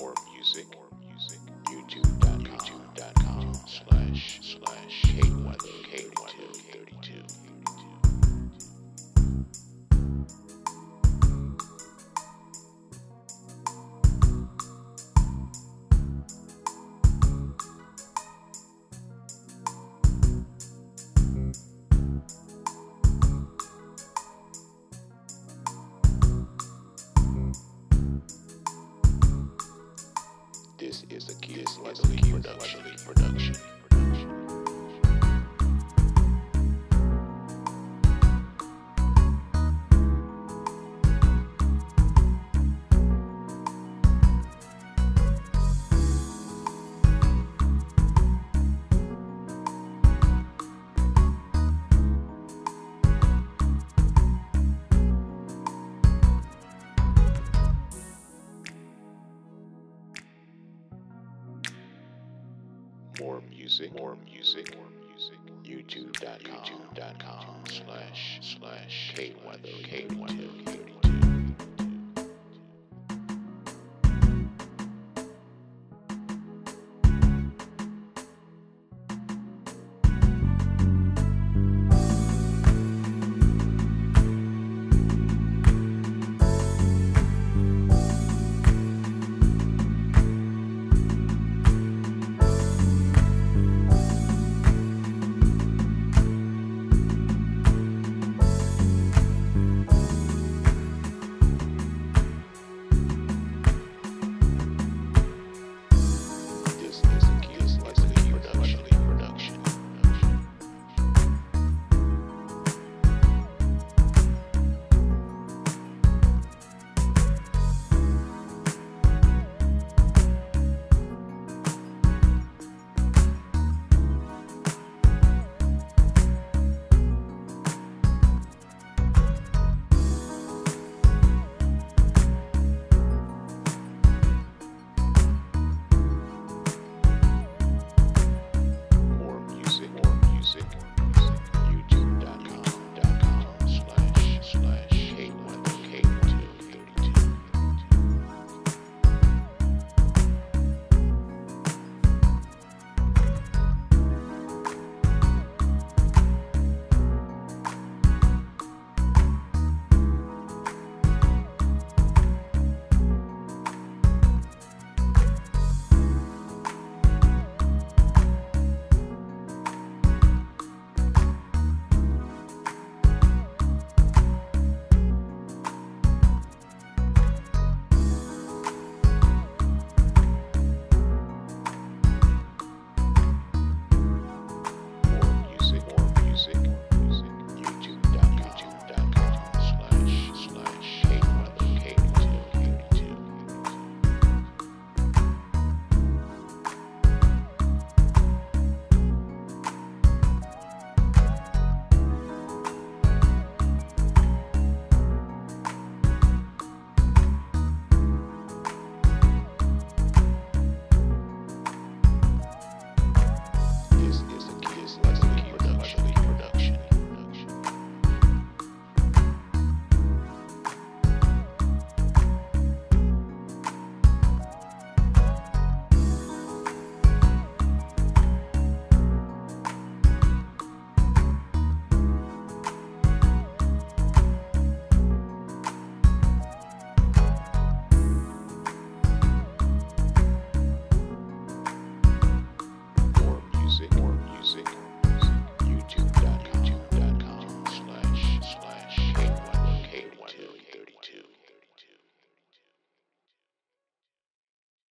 More production. production. More music. More music. More music. YouTube.com. YouTube.com slash slash K-Weather. K-Weather.